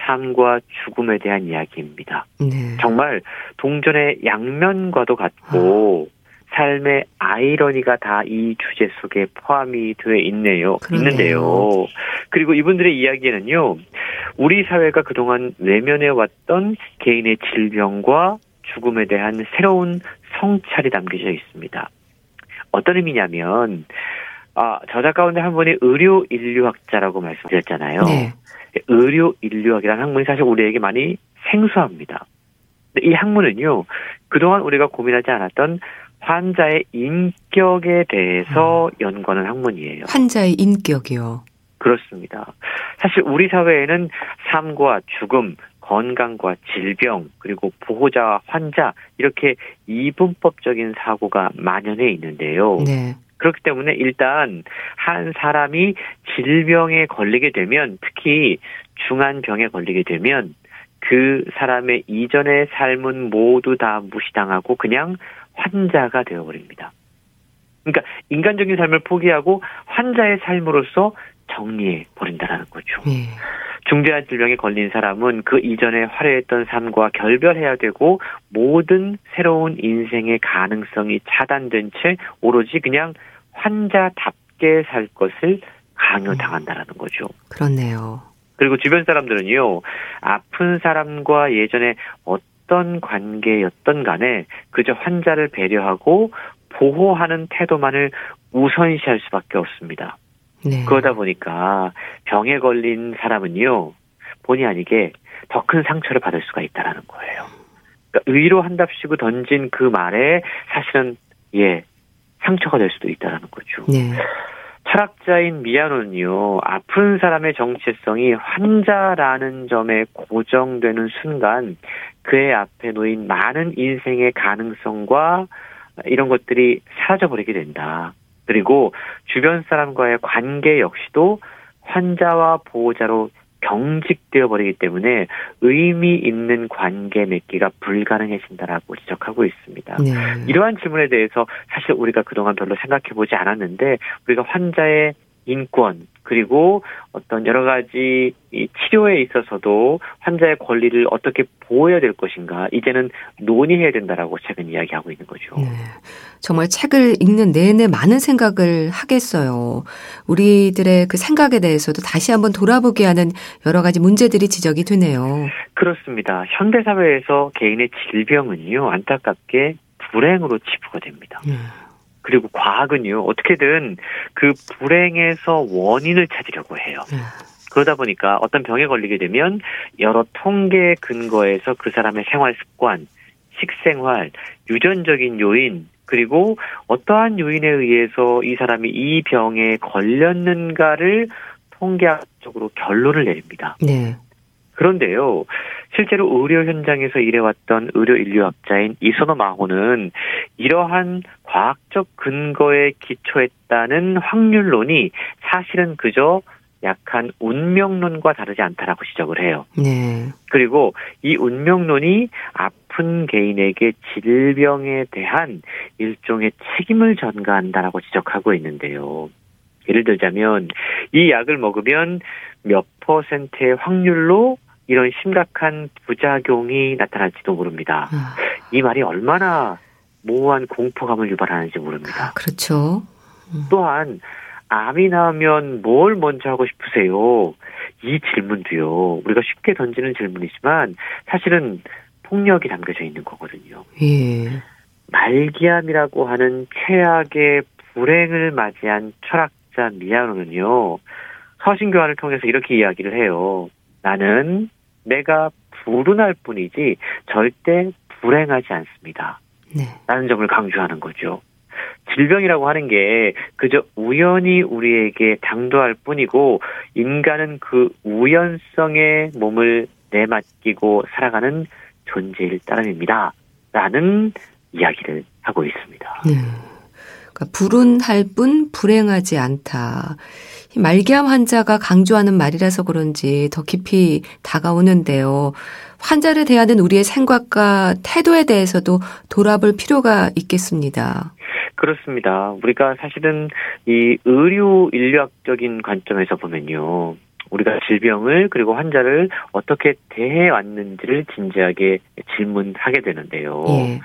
S3: 삶과 죽음에 대한 이야기입니다. 네. 정말 동전의 양면과도 같고 아. 삶의 아이러니가 다 이 주제 속에 포함이 되어 있네요. 그러네요. 있는데요. 그리고 이분들의 이야기에는요. 우리 사회가 그동안 외면해 왔던 개인의 질병과 죽음에 대한 새로운 성찰이 담겨져 있습니다. 어떤 의미냐면 아, 저자 가운데 한 분이 의료 인류학자라고 말씀드렸잖아요. 네. 의료 인류학이라는 학문이 사실 우리에게 많이 생소합니다. 이 학문은요, 그동안 우리가 고민하지 않았던 환자의 인격에 대해서 음. 연구하는 학문이에요.
S1: 환자의 인격이요.
S3: 그렇습니다. 사실 우리 사회에는 삶과 죽음, 건강과 질병, 그리고 보호자와 환자, 이렇게 이분법적인 사고가 만연해 있는데요. 네. 그렇기 때문에 일단 한 사람이 질병에 걸리게 되면 특히 중한 병에 걸리게 되면 그 사람의 이전의 삶은 모두 다 무시당하고 그냥 환자가 되어버립니다. 그러니까 인간적인 삶을 포기하고 환자의 삶으로서 정리해 버린다라는 거죠. 네. 중대한 질병에 걸린 사람은 그 이전에 화려했던 삶과 결별해야 되고 모든 새로운 인생의 가능성이 차단된 채 오로지 그냥 환자답게 살 것을 강요당한다라는 거죠.
S1: 그렇네요.
S3: 그리고 주변 사람들은요, 아픈 사람과 예전에 어떤 관계였던 간에 그저 환자를 배려하고 보호하는 태도만을 우선시할 수밖에 없습니다. 네. 그러다 보니까 병에 걸린 사람은요, 본의 아니게 더 큰 상처를 받을 수가 있다라는 거예요. 그러니까 위로한답시고 던진 그 말에 사실은 예 상처가 될 수도 있다라는 거죠. 네. 철학자인 미아노는요, 아픈 사람의 정체성이 환자라는 점에 고정되는 순간 그의 앞에 놓인 많은 인생의 가능성과 이런 것들이 사라져 버리게 된다. 그리고 주변 사람과의 관계 역시도 환자와 보호자로 경직되어 버리기 때문에 의미 있는 관계 맺기가 불가능해진다라고 지적하고 있습니다. 네. 이러한 질문에 대해서 사실 우리가 그동안 별로 생각해 보지 않았는데 우리가 환자의 인권 그리고 어떤 여러 가지 이 치료에 있어서도 환자의 권리를 어떻게 보호해야 될 것인가 이제는 논의해야 된다라고 최근 이야기하고 있는 거죠. 네.
S1: 정말 책을 읽는 내내 많은 생각을 하겠어요. 우리들의 그 생각에 대해서도 다시 한번 돌아보게 하는 여러 가지 문제들이 지적이 되네요.
S3: 그렇습니다. 현대 사회에서 개인의 질병은요 안타깝게 불행으로 치부가 됩니다. 네. 그리고 과학은요, 어떻게든 그 불행에서 원인을 찾으려고 해요. 네. 그러다 보니까 어떤 병에 걸리게 되면 여러 통계 근거에서 그 사람의 생활 습관, 식생활, 유전적인 요인, 그리고 어떠한 요인에 의해서 이 사람이 이 병에 걸렸는가를 통계학적으로 결론을 내립니다. 네. 그런데요, 실제로 의료 현장에서 일해왔던 의료 인류학자인 이소노 마호는 이러한 과학적 근거에 기초했다는 확률론이 사실은 그저 약한 운명론과 다르지 않다라고 지적을 해요. 네. 그리고 이 운명론이 아픈 개인에게 질병에 대한 일종의 책임을 전가한다라고 지적하고 있는데요. 예를 들자면 이 약을 먹으면 몇 퍼센트의 확률로 이런 심각한 부작용이 나타날지도 모릅니다. 아. 이 말이 얼마나 모호한 공포감을 유발하는지 모릅니다.
S1: 아, 그렇죠.
S3: 음. 또한 암이 나면 뭘 먼저 하고 싶으세요? 이 질문도요. 우리가 쉽게 던지는 질문이지만 사실은 폭력이 담겨져 있는 거거든요. 예. 말기암이라고 하는 최악의 불행을 맞이한 철학자 미아노는요. 서신교환을 통해서 이렇게 이야기를 해요. 나는 내가 불운할 뿐이지 절대 불행하지 않습니다. 네. 라는 점을 강조하는 거죠. 질병이라고 하는 게 그저 우연히 우리에게 당도할 뿐이고 인간은 그 우연성에 몸을 내맡기고 살아가는 존재일 따름입니다. 라는 이야기를 하고 있습니다. 네.
S1: 그러니까 불운할 뿐 불행하지 않다. 말기암 환자가 강조하는 말이라서 그런지 더 깊이 다가오는데요. 환자를 대하는 우리의 생각과 태도에 대해서도 돌아볼 필요가 있겠습니다.
S3: 그렇습니다. 우리가 사실은 이 의료 인류학적인 관점에서 보면요. 우리가 질병을 그리고 환자를 어떻게 대해 왔는지를 진지하게 질문하게 되는데요. 예.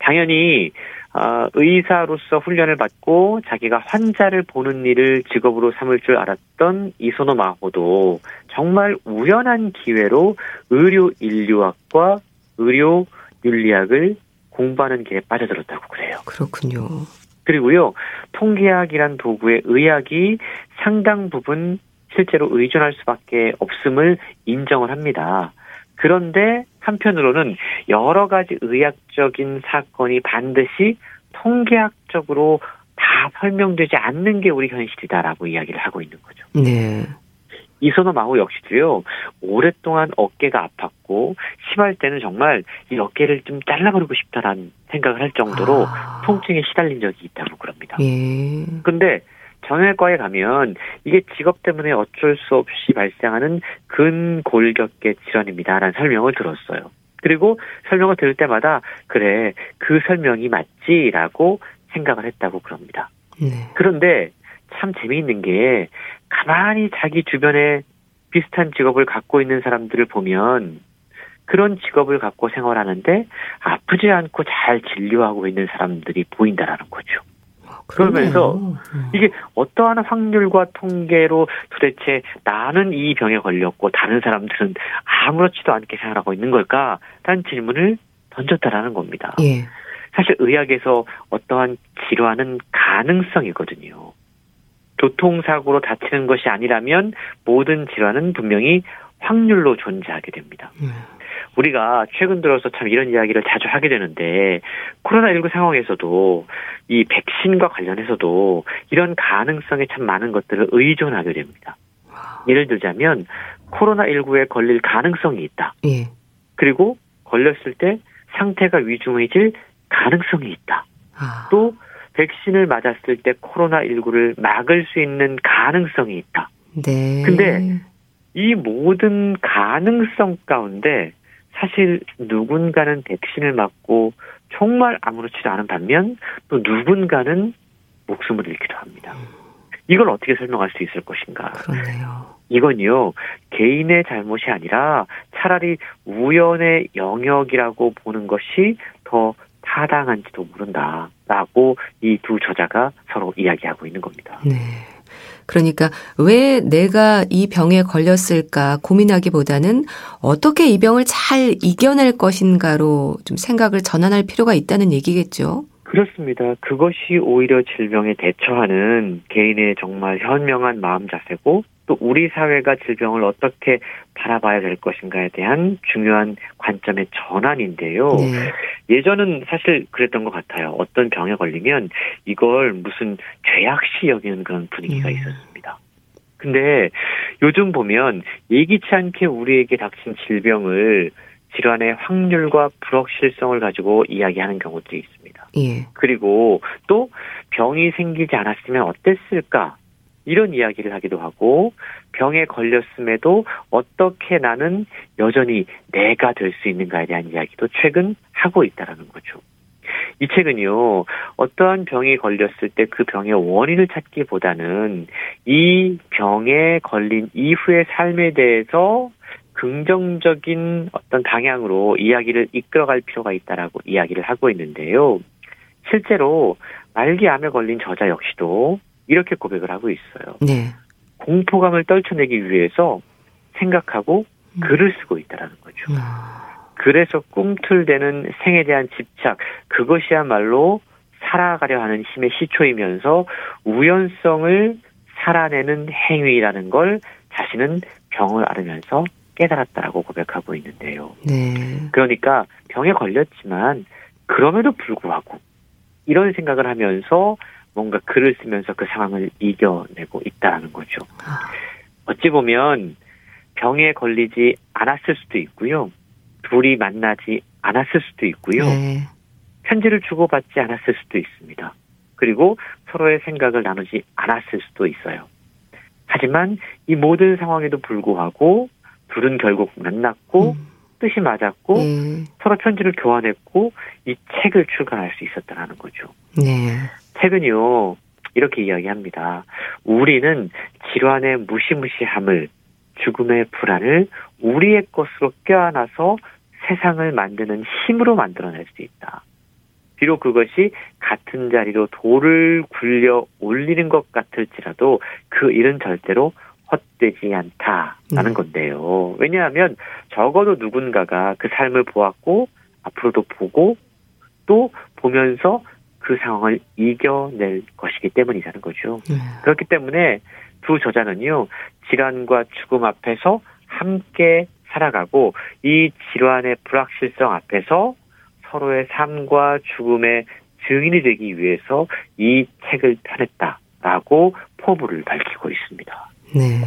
S3: 당연히 어, 의사로서 훈련을 받고 자기가 환자를 보는 일을 직업으로 삼을 줄 알았던 이소노 마호도 정말 우연한 기회로 의료 인류학과 의료 윤리학을 공부하는 길에 빠져들었다고 그래요.
S1: 그렇군요.
S3: 그리고요, 통계학이란 도구의 의학이 상당 부분 실제로 의존할 수밖에 없음을 인정을 합니다. 그런데 한편으로는 여러 가지 의학적인 사건이 반드시 통계학적으로 다 설명되지 않는 게 우리 현실이다라고 이야기를 하고 있는 거죠. 네. 이선호 마호 역시도요, 오랫동안 어깨가 아팠고, 심할 때는 정말 이 어깨를 좀 잘라버리고 싶다라는 생각을 할 정도로 아. 통증에 시달린 적이 있다고 그럽니다. 예. 근데 정형외과에 가면 이게 직업 때문에 어쩔 수 없이 발생하는 근골격계 질환입니다라는 설명을 들었어요. 그리고 설명을 들을 때마다 그래 그 설명이 맞지라고 생각을 했다고 그럽니다. 네. 그런데 참 재미있는 게 가만히 자기 주변에 비슷한 직업을 갖고 있는 사람들을 보면 그런 직업을 갖고 생활하는데 아프지 않고 잘 진료하고 있는 사람들이 보인다라는 거죠. 그러면서 음. 이게 어떠한 확률과 통계로 도대체 나는 이 병에 걸렸고 다른 사람들은 아무렇지도 않게 생활하고 있는 걸까? 라는 질문을 던졌다라는 겁니다. 예. 사실 의학에서 어떠한 질환은 가능성이거든요. 교통사고로 다치는 것이 아니라면 모든 질환은 분명히 확률로 존재하게 됩니다. 예. 우리가 최근 들어서 참 이런 이야기를 자주 하게 되는데 코로나19 상황에서도 이 백신과 관련해서도 이런 가능성에 참 많은 것들을 의존하게 됩니다. 예를 들자면 코로나19에 걸릴 가능성이 있다. 예. 그리고 걸렸을 때 상태가 위중해질 가능성이 있다. 아. 또 백신을 맞았을 때 코로나19를 막을 수 있는 가능성이 있다. 네. 근데 이 모든 가능성 가운데 사실 누군가는 백신을 맞고 정말 아무렇지도 않은 반면 또 누군가는 목숨을 잃기도 합니다. 이걸 어떻게 설명할 수 있을 것인가?
S1: 그러네요.
S3: 이건요, 개인의 잘못이 아니라 차라리 우연의 영역이라고 보는 것이 더 타당한지도 모른다라고 이 두 저자가 서로 이야기하고 있는 겁니다.
S1: 네. 그러니까 왜 내가 이 병에 걸렸을까 고민하기보다는 어떻게 이 병을 잘 이겨낼 것인가로 좀 생각을 전환할 필요가 있다는 얘기겠죠.
S3: 그렇습니다. 그것이 오히려 질병에 대처하는 개인의 정말 현명한 마음 자세고 또 우리 사회가 질병을 어떻게 바라봐야 될 것인가에 대한 중요한 관점의 전환인데요. 네. 예전은 사실 그랬던 것 같아요. 어떤 병에 걸리면 이걸 무슨 죄악시 여기는 그런 분위기가 음. 있었습니다. 근데 요즘 보면 예기치 않게 우리에게 닥친 질병을 질환의 확률과 불확실성을 가지고 이야기하는 경우도 있습니다. 예. 그리고 또 병이 생기지 않았으면 어땠을까 이런 이야기를 하기도 하고 병에 걸렸음에도 어떻게 나는 여전히 내가 될 수 있는가에 대한 이야기도 최근 하고 있다라는 거죠. 이 책은요, 어떠한 병이 걸렸을 때 그 병의 원인을 찾기보다는 이 병에 걸린 이후의 삶에 대해서 긍정적인 어떤 방향으로 이야기를 이끌어갈 필요가 있다라고 이야기를 하고 있는데요. 실제로 말기암에 걸린 저자 역시도 이렇게 고백을 하고 있어요. 네. 공포감을 떨쳐내기 위해서 생각하고 음. 글을 쓰고 있다라는 거죠. 아. 그래서 꿈틀대는 생에 대한 집착, 그것이야말로 살아가려 하는 힘의 시초이면서 우연성을 살아내는 행위라는 걸 자신은 병을 앓으면서 깨달았다라고 고백하고 있는데요. 네. 그러니까 병에 걸렸지만 그럼에도 불구하고 이런 생각을 하면서 뭔가 글을 쓰면서 그 상황을 이겨내고 있다는 거죠. 아. 어찌 보면 병에 걸리지 않았을 수도 있고요. 둘이 만나지 않았을 수도 있고요. 네. 편지를 주고받지 않았을 수도 있습니다. 그리고 서로의 생각을 나누지 않았을 수도 있어요. 하지만 이 모든 상황에도 불구하고 둘은 결국 만났고 음. 뜻이 맞았고 네. 서로 편지를 교환했고 이 책을 출간할 수 있었다는 거죠. 네. 책은요 이렇게 이야기합니다. 우리는 질환의 무시무시함을 죽음의 불안을 우리의 것으로 껴안아서 세상을 만드는 힘으로 만들어낼 수 있다. 비록 그것이 같은 자리로 돌을 굴려 올리는 것 같을지라도 그 일은 절대로 헛되지 않다라는 음. 건데요. 왜냐하면 적어도 누군가가 그 삶을 보았고 앞으로도 보고 또 보면서 그 상황을 이겨낼 것이기 때문이라는 거죠. 음. 그렇기 때문에 두 저자는요, 질환과 죽음 앞에서 함께 살아가고 이 질환의 불확실성 앞에서 서로의 삶과 죽음의 증인이 되기 위해서 이 책을 펴냈다라고 포부를 밝히고 있습니다. 네.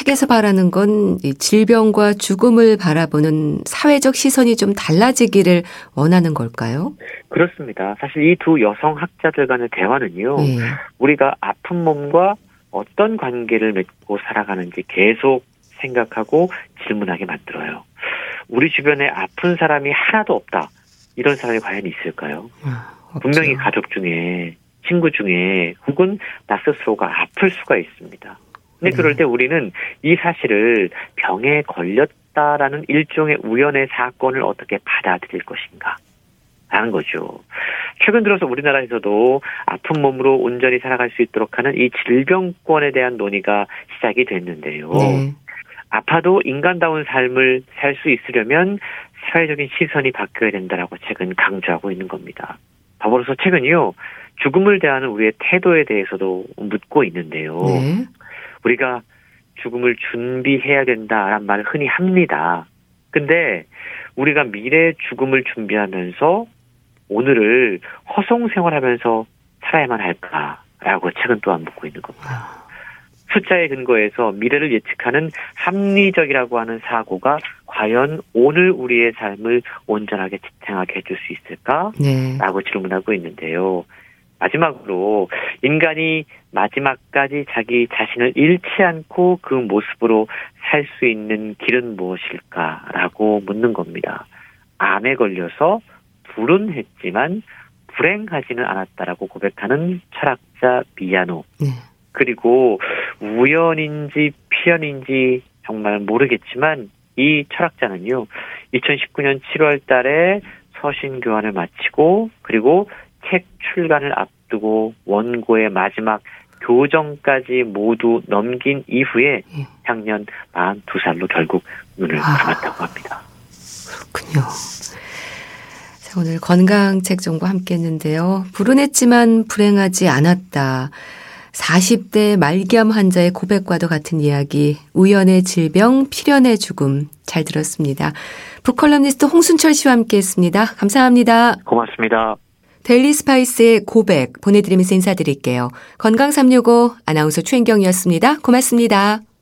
S1: 책에서 바라는 건 질병과 죽음을 바라보는 사회적 시선이 좀 달라지기를 원하는 걸까요?
S3: 그렇습니다. 사실 이 두 여성 학자들 간의 대화는요, 네. 우리가 아픈 몸과 어떤 관계를 맺고 살아가는지 계속 생각하고 질문하게 만들어요. 우리 주변에 아픈 사람이 하나도 없다. 이런 사람이 과연 있을까요? 아, 분명히 가족 중에 친구 중에 혹은 나 스스로가 아플 수가 있습니다. 근데 네. 그럴 때 우리는 이 사실을 병에 걸렸다라는 일종의 우연의 사건을 어떻게 받아들일 것인가? 하는 거죠. 최근 들어서 우리나라에서도 아픈 몸으로 온전히 살아갈 수 있도록 하는 이 질병권에 대한 논의가 시작이 됐는데요. 네. 아파도 인간다운 삶을 살 수 있으려면 사회적인 시선이 바뀌어야 된다라고 최근 강조하고 있는 겁니다. 더불어서 최근이요. 죽음을 대하는 우리의 태도에 대해서도 묻고 있는데요. 네. 우리가 죽음을 준비해야 된다라는 말을 흔히 합니다. 근데 우리가 미래 죽음을 준비하면서 오늘을 허송 생활하면서 살아야만 할까라고 최근 또한 묻고 있는 겁니다. 아. 숫자에 근거해서 미래를 예측하는 합리적이라고 하는 사고가 과연 오늘 우리의 삶을 온전하게 지탱하게 해줄 수 있을까? 네. 라고 질문하고 있는데요. 마지막으로 인간이 마지막까지 자기 자신을 잃지 않고 그 모습으로 살 수 있는 길은 무엇일까라고 묻는 겁니다. 암에 걸려서 불운했지만 불행하지는 않았다라고 고백하는 철학자 미야노. 네. 그리고 우연인지 피연인지 정말 모르겠지만 이 철학자는요. 2019년 7월 달에 서신 교환을 마치고 그리고 책 출간을 앞두고 원고의 마지막 교정까지 모두 넘긴 이후에 예. 향년 42살로 결국 눈을 아. 감았다고 합니다.
S1: 그렇군요. 자, 오늘 건강책 정보 함께 했는데요. 불운했지만 불행하지 않았다. 40대 말기암 환자의 고백과도 같은 이야기, 우연의 질병, 필연의 죽음 잘 들었습니다. 북컬럼니스트 홍순철 씨와 함께 했습니다. 감사합니다.
S3: 고맙습니다.
S1: 델리 스파이스의 고백 보내드리면서 인사드릴게요. 건강365 아나운서 최인경이었습니다. 고맙습니다.